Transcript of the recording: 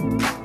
Bye.